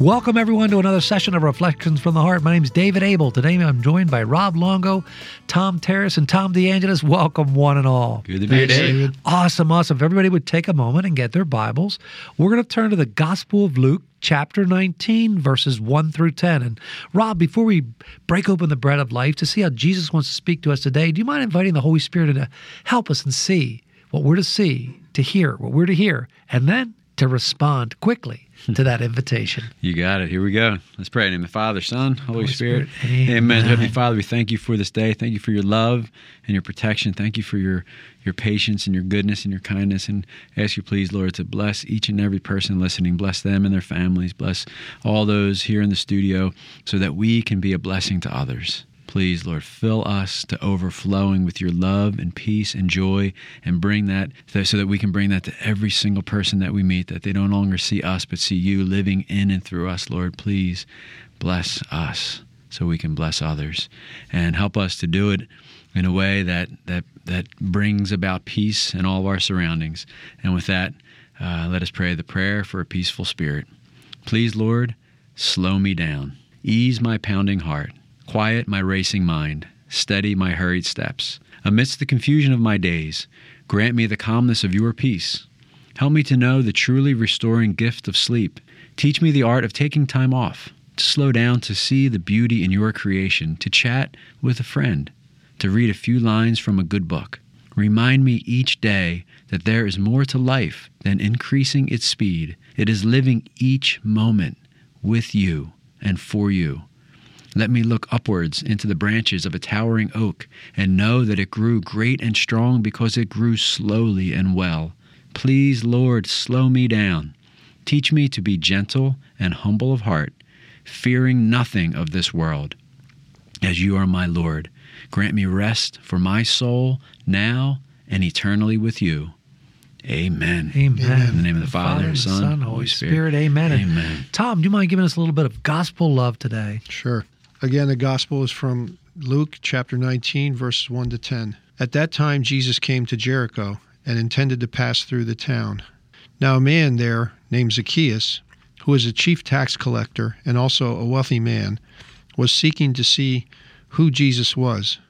Welcome, everyone, to another session of Reflections from the Heart. My name is David Able. Today I'm joined by Rob Longo, Tom Terrace, and Tom DeAngelis. Welcome, one and all. Good to be here, David. Awesome, awesome. If everybody would take a moment and get their Bibles, we're going to turn to the Gospel of Luke, chapter 19, verses 1 through 10. And Rob, before we break open the bread of life to see how Jesus wants to speak to us today, do you mind inviting the Holy Spirit to help us and see what we're to see, to hear what we're to hear, and then to respond quickly to that invitation. You got it. Here we go. Let's pray in the name of the Father, Son, Holy, Holy Spirit. Spirit. Amen. Amen. Heavenly Father, we thank you for this day. Thank you for your love and your protection. Thank you for your your patience and your goodness and your kindness. And ask you, please, Lord, to bless each and every person listening. Bless them and their families. Bless all those here in the studio so that we can be a blessing to others. Please, Lord, fill us to overflowing with your love and peace and joy and bring that so that we can bring that to every single person that we meet, that they don't longer see us, but see you living in and through us, Lord. Please bless us so we can bless others and help us to do it in a way that, that, that brings about peace in all of our surroundings. And with that, uh, let us pray the prayer for a peaceful spirit. Please, Lord, slow me down, ease my pounding heart Quiet my racing mind, steady my hurried steps. Amidst the confusion of my days, grant me the calmness of your peace. Help me to know the truly restoring gift of sleep. Teach me the art of taking time off, to slow down to see the beauty in your creation, to chat with a friend, to read a few lines from a good book. Remind me each day that there is more to life than increasing its speed. It is living each moment with you and for you. Let me look upwards into the branches of a towering oak and know that it grew great and strong because it grew slowly and well. Please, Lord, slow me down. Teach me to be gentle and humble of heart, fearing nothing of this world. As you are my Lord, grant me rest for my soul now and eternally with you. Amen. Amen. In the name of the Father, Father Son, Son, Holy Holy Spirit. Spirit. Amen. And Amen. Tom, do you mind giving us a little bit of gospel love today? Sure. Again, the gospel is from Luke chapter 19, verses 1 to 10. At that time, Jesus came to Jericho and intended to pass through the town. Now, a man there named Zacchaeus, who was a chief tax collector and also a wealthy man, was seeking to see who Jesus was.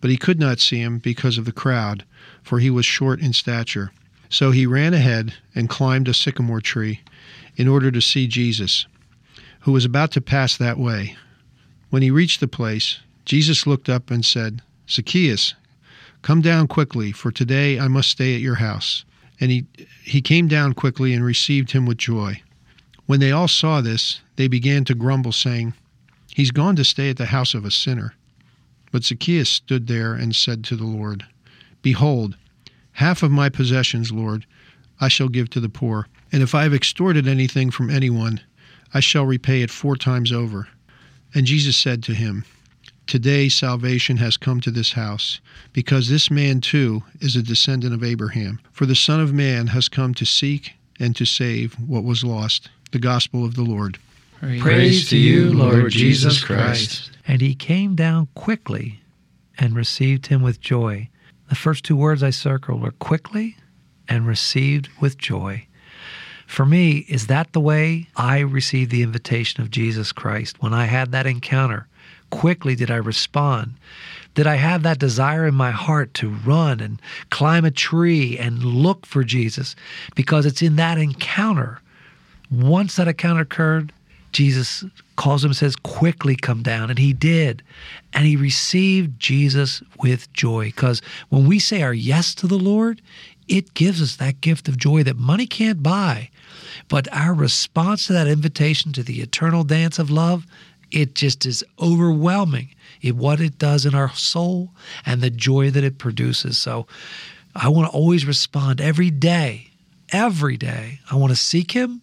But he could not see him because of the crowd, for he was short in stature. So he ran ahead and climbed a sycamore tree in order to see Jesus, who was about to pass that way. When he reached the place, Jesus looked up and said, Zacchaeus, come down quickly, for today I must stay at your house. And he, he came down quickly and received him with joy. When they all saw this, they began to grumble, saying, He's gone to stay at the house of a sinner. But Zacchaeus stood there and said to the Lord, Behold, half of my possessions, Lord, I shall give to the poor. And if I have extorted anything from anyone, I shall repay it four times over. And Jesus said to him, Today salvation has come to this house, because this man too is a descendant of Abraham. For the Son of Man has come to seek and to save what was lost. The Gospel of the Lord. Praise, to you, Lord Jesus Christ. And he came down quickly and received him with joy. The first two words I circled were quickly and received with joy. For me, is that the way I received the invitation of Jesus Christ? When I had that encounter, quickly did I respond? Did I have that desire in my heart to run and climb a tree and look for Jesus? Because it's in that encounter. Once that encounter occurred, Jesus calls him and says, Quickly come down. And he did. And he received Jesus with joy. Because when we say our yes to the Lord, it gives us that gift of joy that money can't buy. But our response to that invitation to the eternal dance of love, it just is overwhelming in what it does in our soul and the joy that it produces. So I want to always respond every day, every day. I want to seek Him.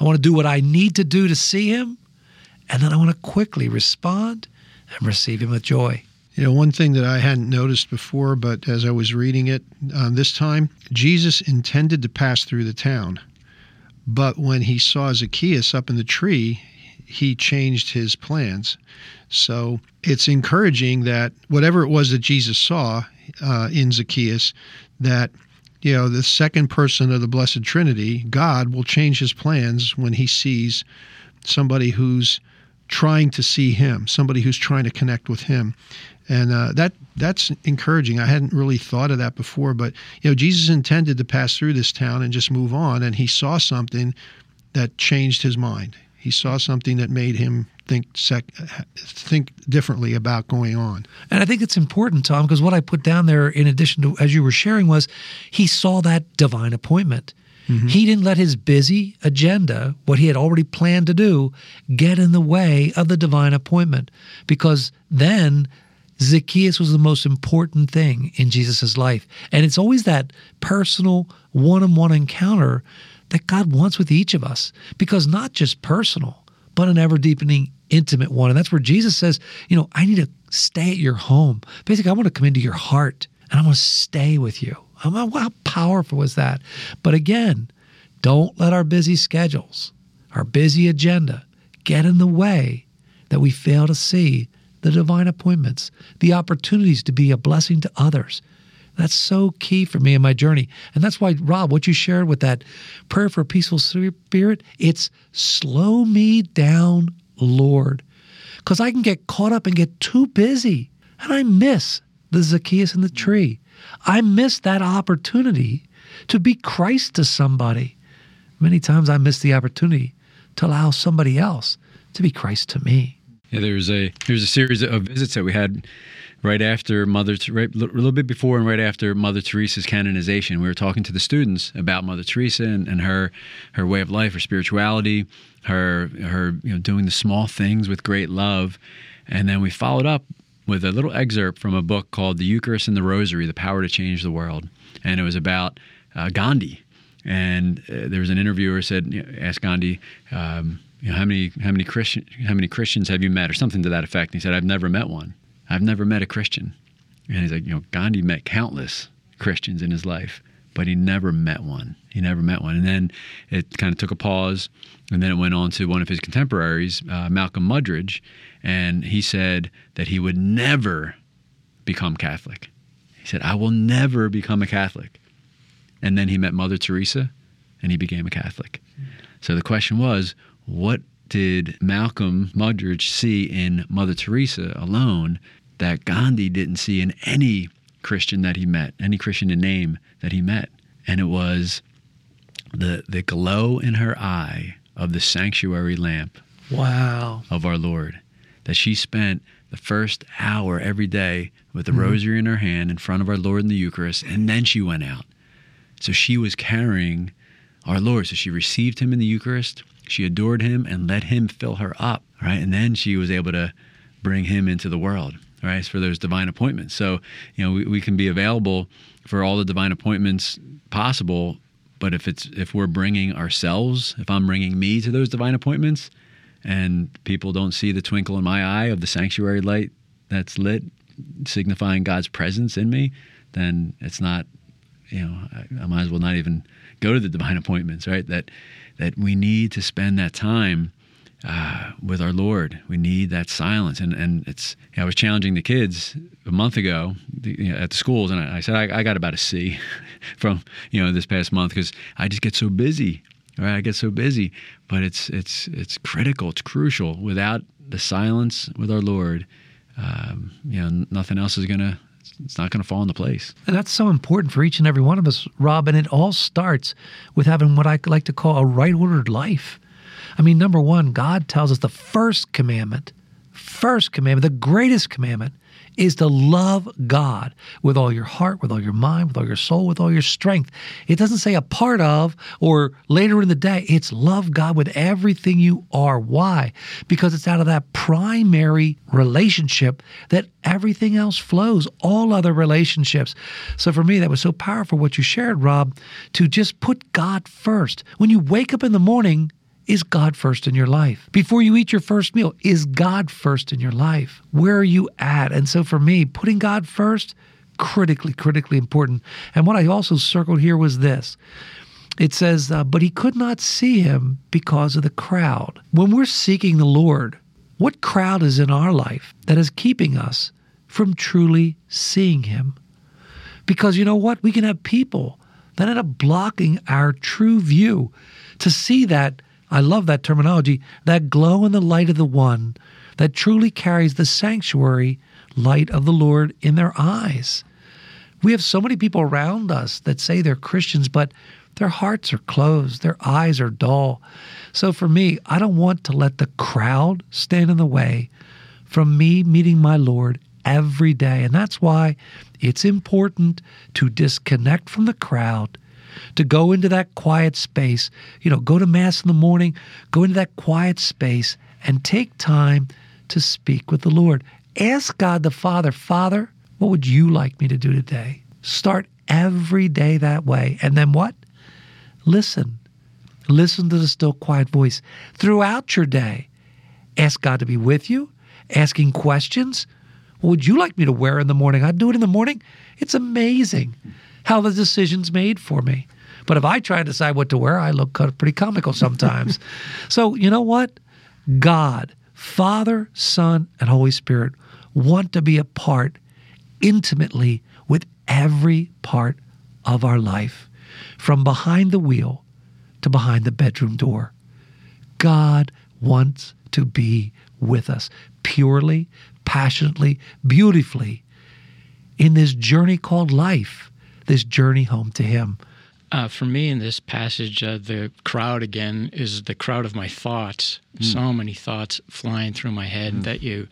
I want to do what I need to do to see Him. And then I want to quickly respond and receive Him with joy. You know, one thing that I hadn't noticed before, but as I was reading it um, this time, Jesus intended to pass through the town. But when he saw Zacchaeus up in the tree, he changed his plans. So it's encouraging that whatever it was that Jesus saw uh, in Zacchaeus, that you know the second person of the Blessed Trinity, God will change his plans when he sees somebody who's trying to see him, somebody who's trying to connect with him and uh, that that's encouraging. I hadn't really thought of that before, but you know, Jesus intended to pass through this town and just move on, and he saw something that changed his mind. He saw something that made him think sec- think differently about going on. And I think it's important, Tom, because what I put down there, in addition to as you were sharing, was he saw that divine appointment. Mm-hmm. He didn't let his busy agenda, what he had already planned to do, get in the way of the divine appointment, because then Zacchaeus was the most important thing in Jesus' life. And it's always that personal, one on one encounter that God wants with each of us, because not just personal, but an ever deepening, intimate one. And that's where Jesus says, you know, I need to stay at your home. Basically, I want to come into your heart and I want to stay with you. How powerful is that? But again, don't let our busy schedules, our busy agenda get in the way that we fail to see the divine appointments, the opportunities to be a blessing to others. That's so key for me in my journey. And that's why, Rob, what you shared with that prayer for a peaceful spirit, it's slow me down, Lord. Because I can get caught up and get too busy. And I miss the Zacchaeus in the tree. I miss that opportunity to be Christ to somebody. Many times I miss the opportunity to allow somebody else to be Christ to me. Yeah, there's a there's a series of visits that we had right after Mother, right, a little bit before and right after Mother Teresa's canonization. We were talking to the students about Mother Teresa and, and her her way of life, her spirituality, her her you know doing the small things with great love, and then we followed up with a little excerpt from a book called The Eucharist and the Rosary: The Power to Change the World, and it was about uh, Gandhi. And uh, there was an interviewer said, you know, asked Gandhi. Um, you know, how many how many Christian how many Christians have you met or something to that effect? And he said, I've never met one. I've never met a Christian. And he's like, you know, Gandhi met countless Christians in his life, but he never met one. He never met one. And then it kind of took a pause, and then it went on to one of his contemporaries, uh, Malcolm Muggeridge, and he said that he would never become Catholic. He said, I will never become a Catholic. And then he met Mother Teresa, and he became a Catholic. So the question was, what did Malcolm Muggeridge see in Mother Teresa alone that Gandhi didn't see in any Christian that he met, any Christian in name that he met? And it was the the glow in her eye of the sanctuary lamp. Wow. Of our Lord. That she spent the first hour every day with the mm-hmm. rosary in her hand in front of our Lord in the Eucharist, and then she went out. So she was carrying our Lord. So she received him in the Eucharist. She adored him and let him fill her up, right? And then she was able to bring him into the world, right? For those divine appointments. So, you know, we, we can be available for all the divine appointments possible, but if it's if we're bringing ourselves, if I'm bringing me to those divine appointments, and people don't see the twinkle in my eye of the sanctuary light that's lit, signifying God's presence in me, then it's not, you know, I, I might as well not even go to the divine appointments, right? That that we need to spend that time uh, with our Lord. We need that silence. And and it's you know, I was challenging the kids a month ago you know, at the schools, and I, I said I, I, got about a C from you know this past month because I just get so busy. Right, I get so busy, but it's it's it's critical. It's crucial. Without the silence with our Lord, um, you know, nothing else is gonna it's not going to fall into place. And that's so important for each and every one of us, Rob. And it all starts with having what I like to call a right ordered life. I mean, number one, God tells us the first commandment first commandment, the greatest commandment, is to love God with all your heart, with all your mind, with all your soul, with all your strength. It doesn't say a part of or later in the day. It's love God with everything you are. Why? Because it's out of that primary relationship that everything else flows, all other relationships. So for me, that was so powerful what you shared, Rob, to just put God first. When you wake up in the morning, is God first in your life? Before you eat your first meal, is God first in your life? Where are you at? And so for me, putting God first, critically, critically important. And what I also circled here was this. It says, uh, but he could not see him because of the crowd. When we're seeking the Lord, what crowd is in our life that is keeping us from truly seeing him? Because you know what? We can have people that end up blocking our true view to see that I love that terminology, that glow in the light of the one that truly carries the sanctuary light of the Lord in their eyes. We have so many people around us that say they're Christians, but their hearts are closed, their eyes are dull. So for me, I don't want to let the crowd stand in the way from me meeting my Lord every day. And that's why it's important to disconnect from the crowd to go into that quiet space, you know, go to Mass in the morning, go into that quiet space and take time to speak with the Lord. Ask God the Father, Father, what would you like me to do today? Start every day that way. And then what? Listen. Listen to the still quiet voice throughout your day. Ask God to be with you, asking questions. What would you like me to wear in the morning? I'd do it in the morning. It's amazing how the decision's made for me. But if I try to decide what to wear, I look pretty comical sometimes. so, you know what? God, Father, Son, and Holy Spirit want to be a part intimately with every part of our life, from behind the wheel to behind the bedroom door. God wants to be with us purely, passionately, beautifully in this journey called life this journey home to Him? Uh, for me, in this passage, uh, the crowd again is the crowd of my thoughts. Mm. So many thoughts flying through my head mm. that you,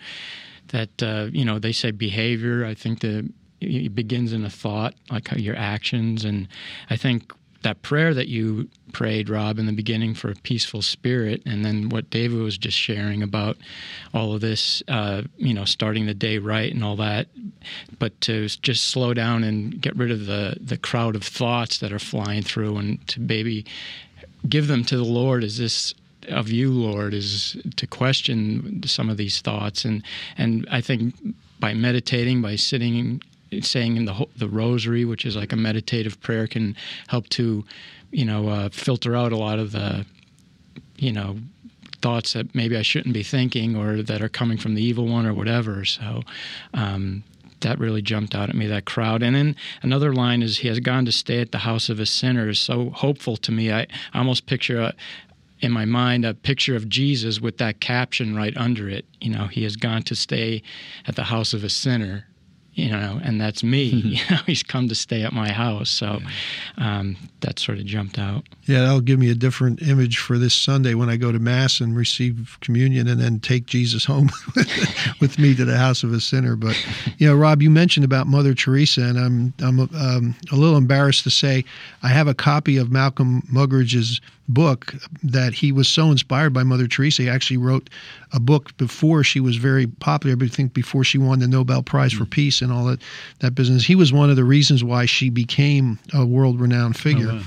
that uh, you know, they say behavior. I think the it begins in a thought, like your actions, and I think that prayer that you prayed, Rob, in the beginning for a peaceful spirit, and then what David was just sharing about all of this, uh, you know, starting the day right and all that, but to just slow down and get rid of the the crowd of thoughts that are flying through, and to maybe give them to the Lord. Is this of you, Lord? Is to question some of these thoughts, and and I think by meditating, by sitting saying in the the rosary, which is like a meditative prayer, can help to, you know, uh, filter out a lot of the, you know, thoughts that maybe I shouldn't be thinking or that are coming from the evil one or whatever. So. Um, that really jumped out at me, that crowd. And then another line is, He has gone to stay at the house of a sinner, is so hopeful to me. I almost picture a, in my mind a picture of Jesus with that caption right under it. You know, he has gone to stay at the house of a sinner you know, and that's me. Mm-hmm. you know, he's come to stay at my house. So um, that sort of jumped out. Yeah, that'll give me a different image for this Sunday when I go to Mass and receive communion and then take Jesus home with me to the house of a sinner. But, you know, Rob, you mentioned about Mother Teresa, and I'm, I'm um, a little embarrassed to say I have a copy of Malcolm Muggeridge's book that he was so inspired by Mother Teresa. He actually wrote a book before she was very popular, but I think before she won the Nobel Prize mm-hmm. for Peace and all that, that business. He was one of the reasons why she became a world renowned figure. Oh, wow.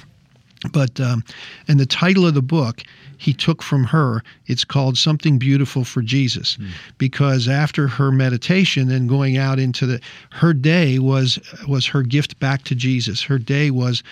But, um, and the title of the book he took from her. It's called Something Beautiful for Jesus, mm. because after her meditation and going out into the, her day was was her gift back to Jesus. Her day was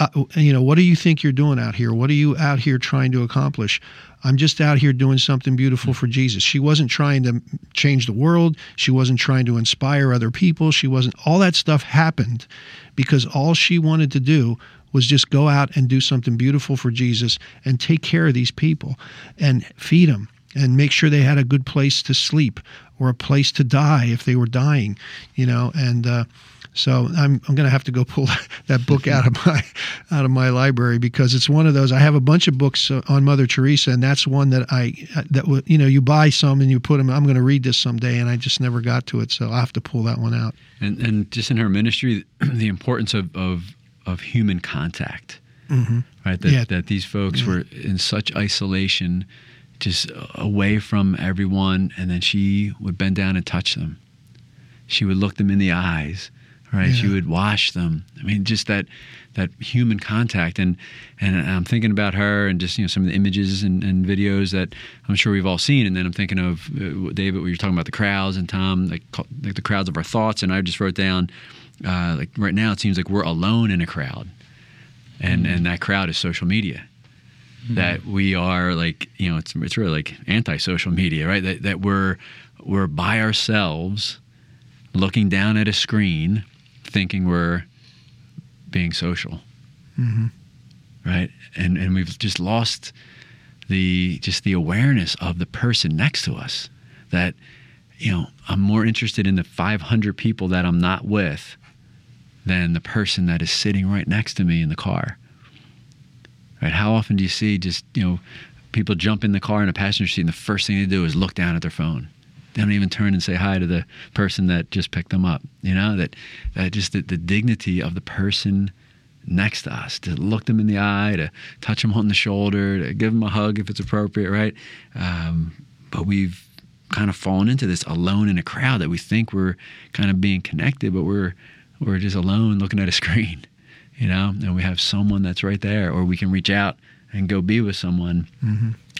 uh, you know, what do you think you're doing out here? What are you out here trying to accomplish? I'm just out here doing something beautiful for Jesus. She wasn't trying to change the world. She wasn't trying to inspire other people. She wasn't, all that stuff happened because all she wanted to do was just go out and do something beautiful for Jesus and take care of these people and feed them and make sure they had a good place to sleep or a place to die if they were dying, you know, and, uh, So I'm I'm going to have to go pull that book out of my out of my library because it's one of those. I have a bunch of books uh, on Mother Teresa, and that's one that I that you know you buy some and you put them. I'm going to read this someday, and I just never got to it, so I have to pull that one out. And and just in her ministry, the importance of of, of human contact, mm-hmm. right? That Yeah. that these folks Yeah. were in such isolation, just away from everyone, and then she would bend down and touch them. She would look them in the eyes, right? She Yeah. would wash them. I mean, just that that human contact, and and I'm thinking about her and just you know some of the images and, and videos that I'm sure we've all seen, and then I'm thinking of uh, David, where you're talking about the crowds, and Tom, like, like the crowds of our thoughts, and I just wrote down, uh, like right now it seems like we're alone in a crowd, and and that crowd is social media. That we are like you know it's it's really like anti-social media right? That that we're we're by ourselves looking down at a screen thinking we're being social Mhm. right and and we've just lost the just the awareness of the person next to us that you know I'm more interested in the 500 people that I'm not with than the person that is sitting right next to me in the car right? How often do you see just you know people jump in the car in a passenger seat and the first thing they do is look down at their phone. They don't even turn and say hi to the person that just picked them up. You know that that just the, the dignity of the person next to us to look them in the eye, to touch them on the shoulder, to give them a hug if it's appropriate, right? Um, but we've kind of fallen into this alone in a crowd that we think we're kind of being connected, but we're we're just alone looking at a screen you know, and we have someone that's right there, or we can reach out and go be with someone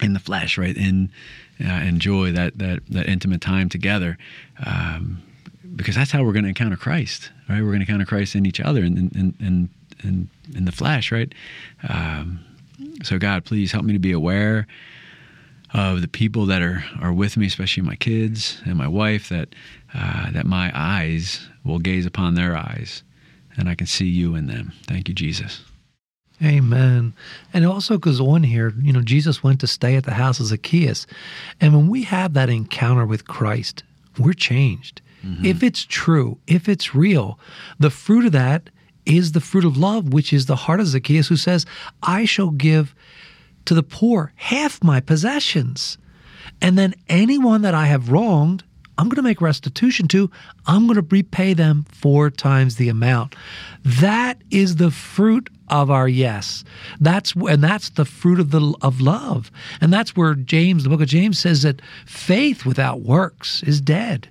in the flesh, right? And uh, enjoy that that that intimate time together, um, because that's how we're going to encounter Christ, right? We're going to encounter Christ in each other and in in in, in the flesh, right? Um, so God, please help me to be aware of the people that are are with me, especially my kids and my wife, that uh, that my eyes will gaze upon their eyes, and I can see you in them. Thank you, Jesus. Amen. And it also goes on here, you know, Jesus went to stay at the house of Zacchaeus. And when we have that encounter with Christ, we're changed. Mm-hmm. If it's true, if it's real, the fruit of that is the fruit of love, which is the heart of Zacchaeus, who says, I shall give to the poor half my possessions. And then anyone that I have wronged, I'm going to make restitution to. I'm going to repay them four times the amount. That is the fruit of our yes. That's and that's the fruit of the of love. And that's where James, the book of James says that faith without works is dead.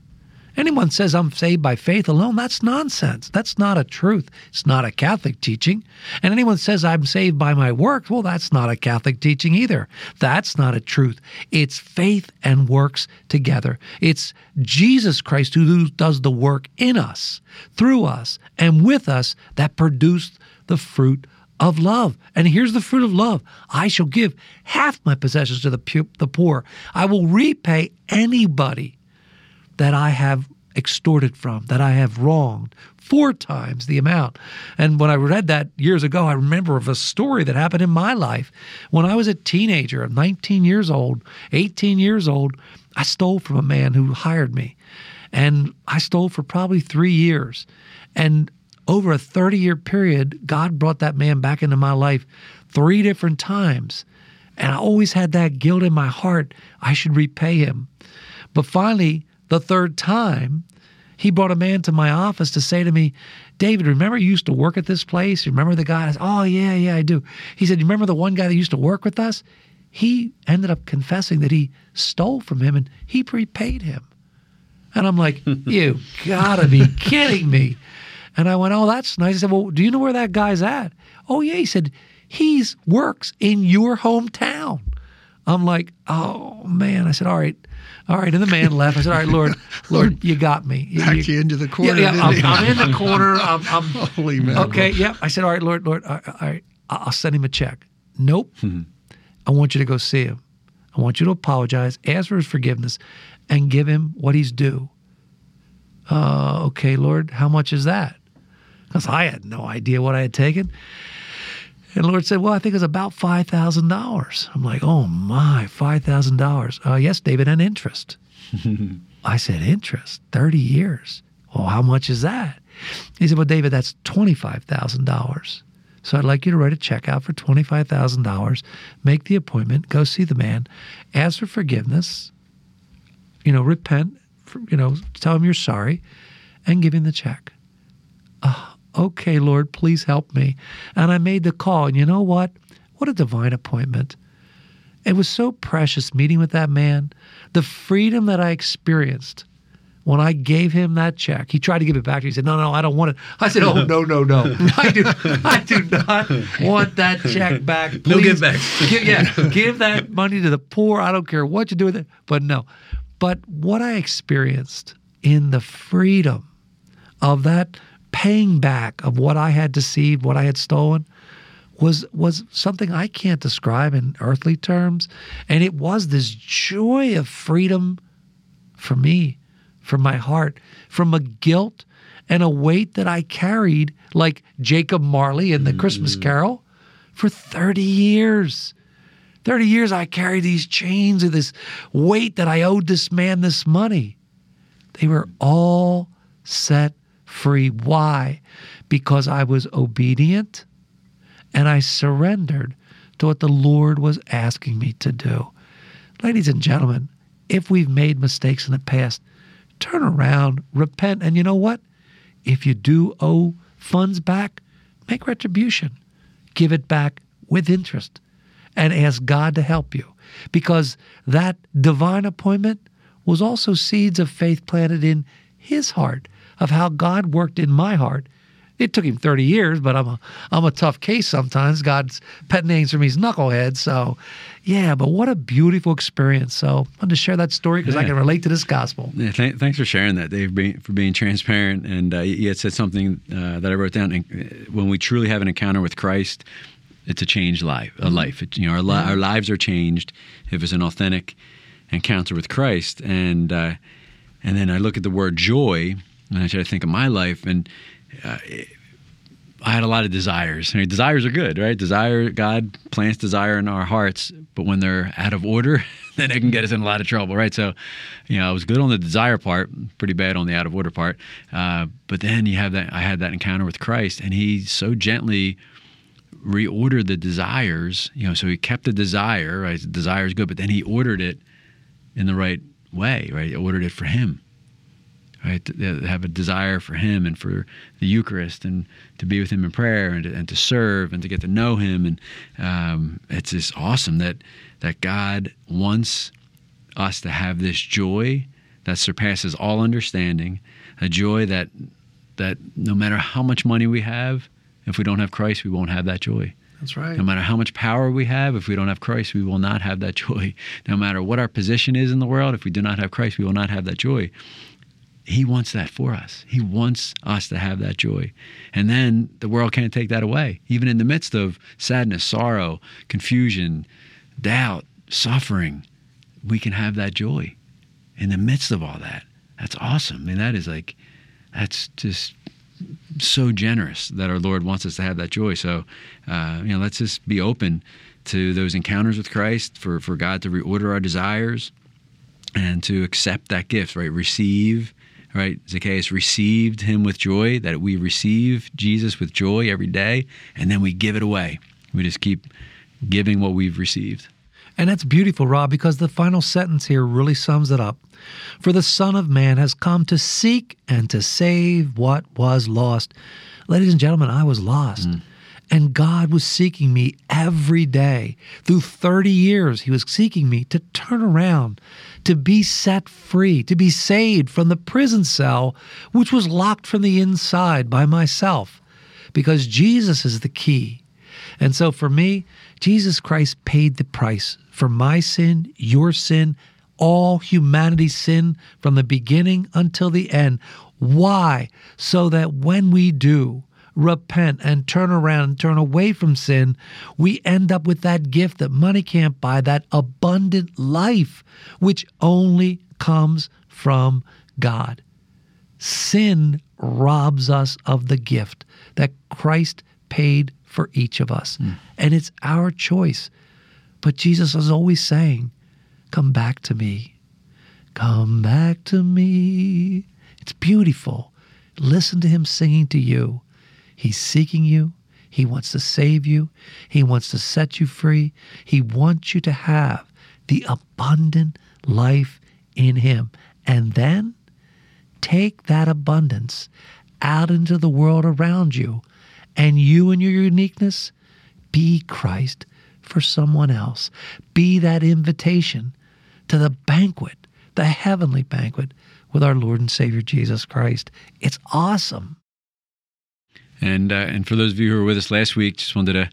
Anyone says I'm saved by faith alone, that's nonsense. That's not a truth. It's not a Catholic teaching. And anyone says I'm saved by my works, well, that's not a Catholic teaching either. That's not a truth. It's faith and works together. It's Jesus Christ who does the work in us, through us, and with us that produced the fruit of love. And here's the fruit of love I shall give half my possessions to the, pu- the poor. I will repay anybody that I have extorted from, that I have wronged, four times the amount. And when I read that years ago, I remember of a story that happened in my life. When I was a teenager, 19 years old, 18 years old, I stole from a man who hired me. And I stole for probably three years. And over a 30 year period, God brought that man back into my life three different times. And I always had that guilt in my heart. I should repay him. But finally, the third time, he brought a man to my office to say to me, David, remember you used to work at this place? Remember the guy? I said, oh, yeah, yeah, I do. He said, You remember the one guy that used to work with us? He ended up confessing that he stole from him and he prepaid him. And I'm like, You gotta be kidding me. And I went, Oh, that's nice. I said, Well, do you know where that guy's at? Oh, yeah. He said, He's works in your hometown. I'm like, Oh, man. I said, All right. All right. And the man left. I said, All right, Lord, Lord, you got me. You- Backed you- you into the corner. yeah, yeah, I'm. I'm in the corner. I'm, I'm Holy man. okay. Yep. I said, all right, Lord, Lord, all right, all right, I- I'll send him a check. Nope. I want you to go see him. I want you to apologize, ask for his forgiveness, and give him what he's due. Uh, okay, Lord, how much is that? Because I had no idea what I had taken. And the Lord said, Well, I think it's about $5,000. I'm like, Oh my, $5,000. Uh, yes, David, and interest. I said, Interest? 30 years. Well, how much is that? He said, Well, David, that's $25,000. So I'd like you to write a check out for $25,000, make the appointment, go see the man, ask for forgiveness, you know, repent, for, you know, tell him you're sorry, and give him the check. Oh, okay, Lord, please help me. And I made the call. And you know what? What a divine appointment. It was so precious meeting with that man. The freedom that I experienced when I gave him that check, he tried to give it back. To me. He said, "No, no, I don't want it." I said, "Oh, no, no, no, I do, I do not want that check back. Please, No give back. give, yeah, give that money to the poor. I don't care what you do with it, but no." But what I experienced in the freedom of that paying back of what I had deceived, what I had stolen, was was something I can't describe in earthly terms, and it was this joy of freedom for me from my heart, from a guilt and a weight that I carried, like Jacob Marley in the Christmas mm. Carol, for 30 years. 30 years I carried these chains of this weight that I owed this man this money. They were all set free. Why? Because I was obedient and I surrendered to what the Lord was asking me to do. Ladies and gentlemen, if we've made mistakes in the past, turn around, repent, and you know what? If you do owe funds back, make retribution. Give it back with interest and ask God to help you because that divine appointment was also seeds of faith planted in his heart of how God worked in my heart. It took him 30 years, but I'm a I'm a tough case sometimes. God's pet names for me is knucklehead. So, yeah, but what a beautiful experience. So, I wanted to share that story because I can relate to this gospel. Yeah, th- thanks for sharing that, Dave, being, for being transparent. And uh, you had said something uh, that I wrote down. And, uh, When we truly have an encounter with Christ, it's a changed life. A life. It, you know, our, li- our lives are changed if it's an authentic encounter with Christ. And uh, and then I look at the word joy, and I try to think of my life, and uh, I had a lot of desires. I mean, desires are good, right? Desire, God plants desire in our hearts, but when they're out of order, then it can get us in a lot of trouble, right? So, you know, I was good on the desire part, pretty bad on the out of order part. Uh, but then you have that. I had that encounter with Christ, and He so gently reordered the desires. You know, so He kept the desire. Right, desire is good, but then He ordered it in the right way. Right, he ordered it for Him right? To to have a desire for Him and for the Eucharist and to be with Him in prayer and to, and to serve and to get to know Him. And um, it's just awesome that that God wants us to have this joy that surpasses all understanding, a joy that that no matter how much money we have, if we don't have Christ, we won't have that joy. That's right. No matter how much power we have, if we don't have Christ, we will not have that joy. No matter what our position is in the world, if we do not have Christ, we will not have that joy. He wants that for us. He wants us to have that joy. And then the world can't take that away. Even in the midst of sadness, sorrow, confusion, doubt, suffering, we can have that joy in the midst of all that. That's awesome. I mean, that is like, that's just so generous that our Lord wants us to have that joy. So, uh, you know, let's just be open to those encounters with Christ, for, for God to reorder our desires and to accept that gift, right? Receive, right? Zacchaeus received him with joy, that we receive Jesus with joy every day, and then we give it away. We just keep giving what we've received. And that's beautiful, Rob, because the final sentence here really sums it up. For the Son of Man has come to seek and to save what was lost. Ladies and gentlemen, I was lost. Mm. And God was seeking me every day. Through 30 years, He was seeking me to turn around, to be set free, to be saved from the prison cell, which was locked from the inside by myself. Because Jesus is the key. And so for me, Jesus Christ paid the price for my sin, your sin, all humanity's sin from the beginning until the end. Why? So that when we do repent and turn around and turn away from sin, we end up with that gift that money can't buy, that abundant life, which only comes from God. Sin robs us of the gift that Christ paid for each of us. Hmm. And it's our choice. But Jesus is always saying, Come back to me. Come back to me. It's beautiful Listen to him singing to you. He's seeking you. He wants to save you. He wants to set you free. He wants you to have the abundant life in him. And then take that abundance out into the world around you. And you and your uniqueness, be Christ for someone else. Be that invitation to the banquet, the heavenly banquet with our Lord and Savior Jesus Christ. It's awesome. And uh, and for those of you who were with us last week, just wanted to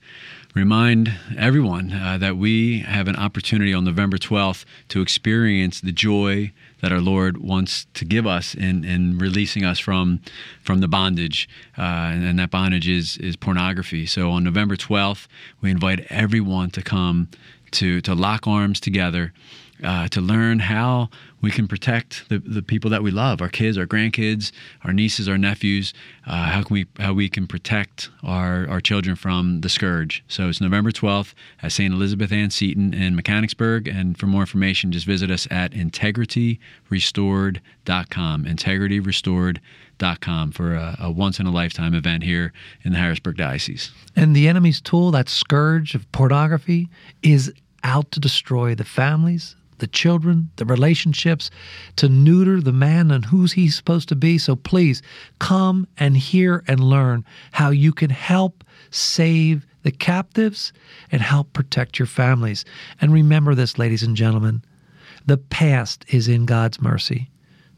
remind everyone uh, that we have an opportunity on November 12th to experience the joy that our Lord wants to give us in, in releasing us from from the bondage, uh, and, and, that bondage is is pornography. So on November 12th, we invite everyone to come to to lock arms together uh, to learn how we can protect the, the people that we love, our kids, our grandkids, our nieces, our nephews. Uh, how can we how we can protect our, our children from the scourge? So it's November 12th at St. Elizabeth Ann Seton in Mechanicsburg. And for more information, just visit us at integrityrestored.com. Integrityrestored.com for a, a once in a lifetime event here in the Harrisburg Diocese. And the enemy's tool, that scourge of pornography, is out to destroy the families, the children, the relationships, to neuter the man and who's he's supposed to be. So please come and hear and learn how you can help save the captives and help protect your families. And remember this, ladies and gentlemen the past is in God's mercy.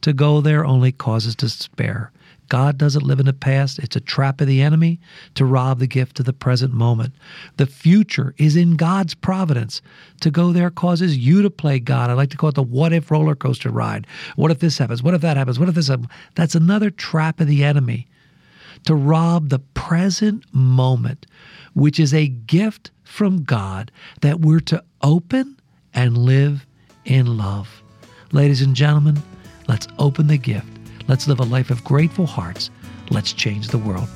To go there only causes despair. God doesn't live in the past. It's a trap of the enemy to rob the gift of the present moment. The future is in God's providence. To go there causes you to play God. I like to call it the what if roller coaster ride. What if this happens? What if that happens? What if this happens? That's another trap of the enemy to rob the present moment, which is a gift from God that we're to open and live in love. Ladies and gentlemen, let's open the gift Let's live a life of grateful hearts. Let's change the world.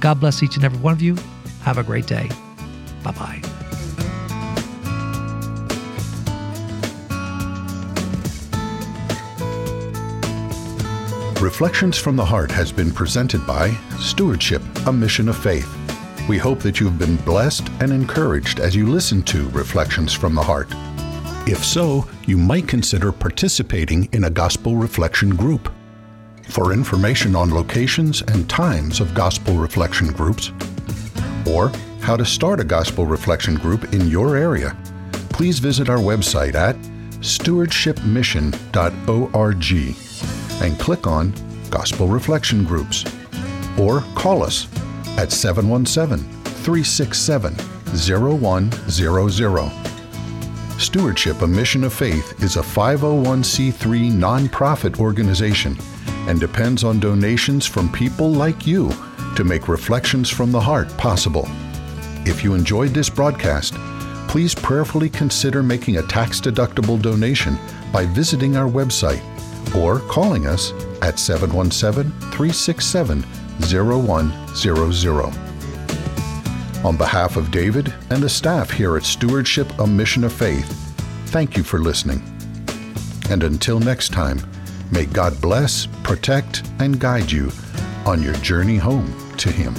God bless each and every one of you. Have a great day. Bye bye. Reflections from the Heart has been presented by Stewardship, a Mission of Faith. We hope that you've been blessed and encouraged as you listen to Reflections from the Heart. If so, you might consider participating in a gospel reflection group. For information on locations and times of gospel reflection groups, or how to start a gospel reflection group in your area, please visit our website at stewardshipmission.org and click on Gospel Reflection Groups. Or call us at 717 367 0100. Stewardship, a Mission of Faith, is a 501c3 nonprofit organization and depends on donations from people like you to make Reflections from the Heart possible. If you enjoyed this broadcast, please prayerfully consider making a tax deductible donation by visiting our website or calling us at 717 367 0100. On behalf of David and the staff here at Stewardship, a Mission of Faith, thank you for listening. And until next time, May God bless, protect, and guide you on your journey home to Him.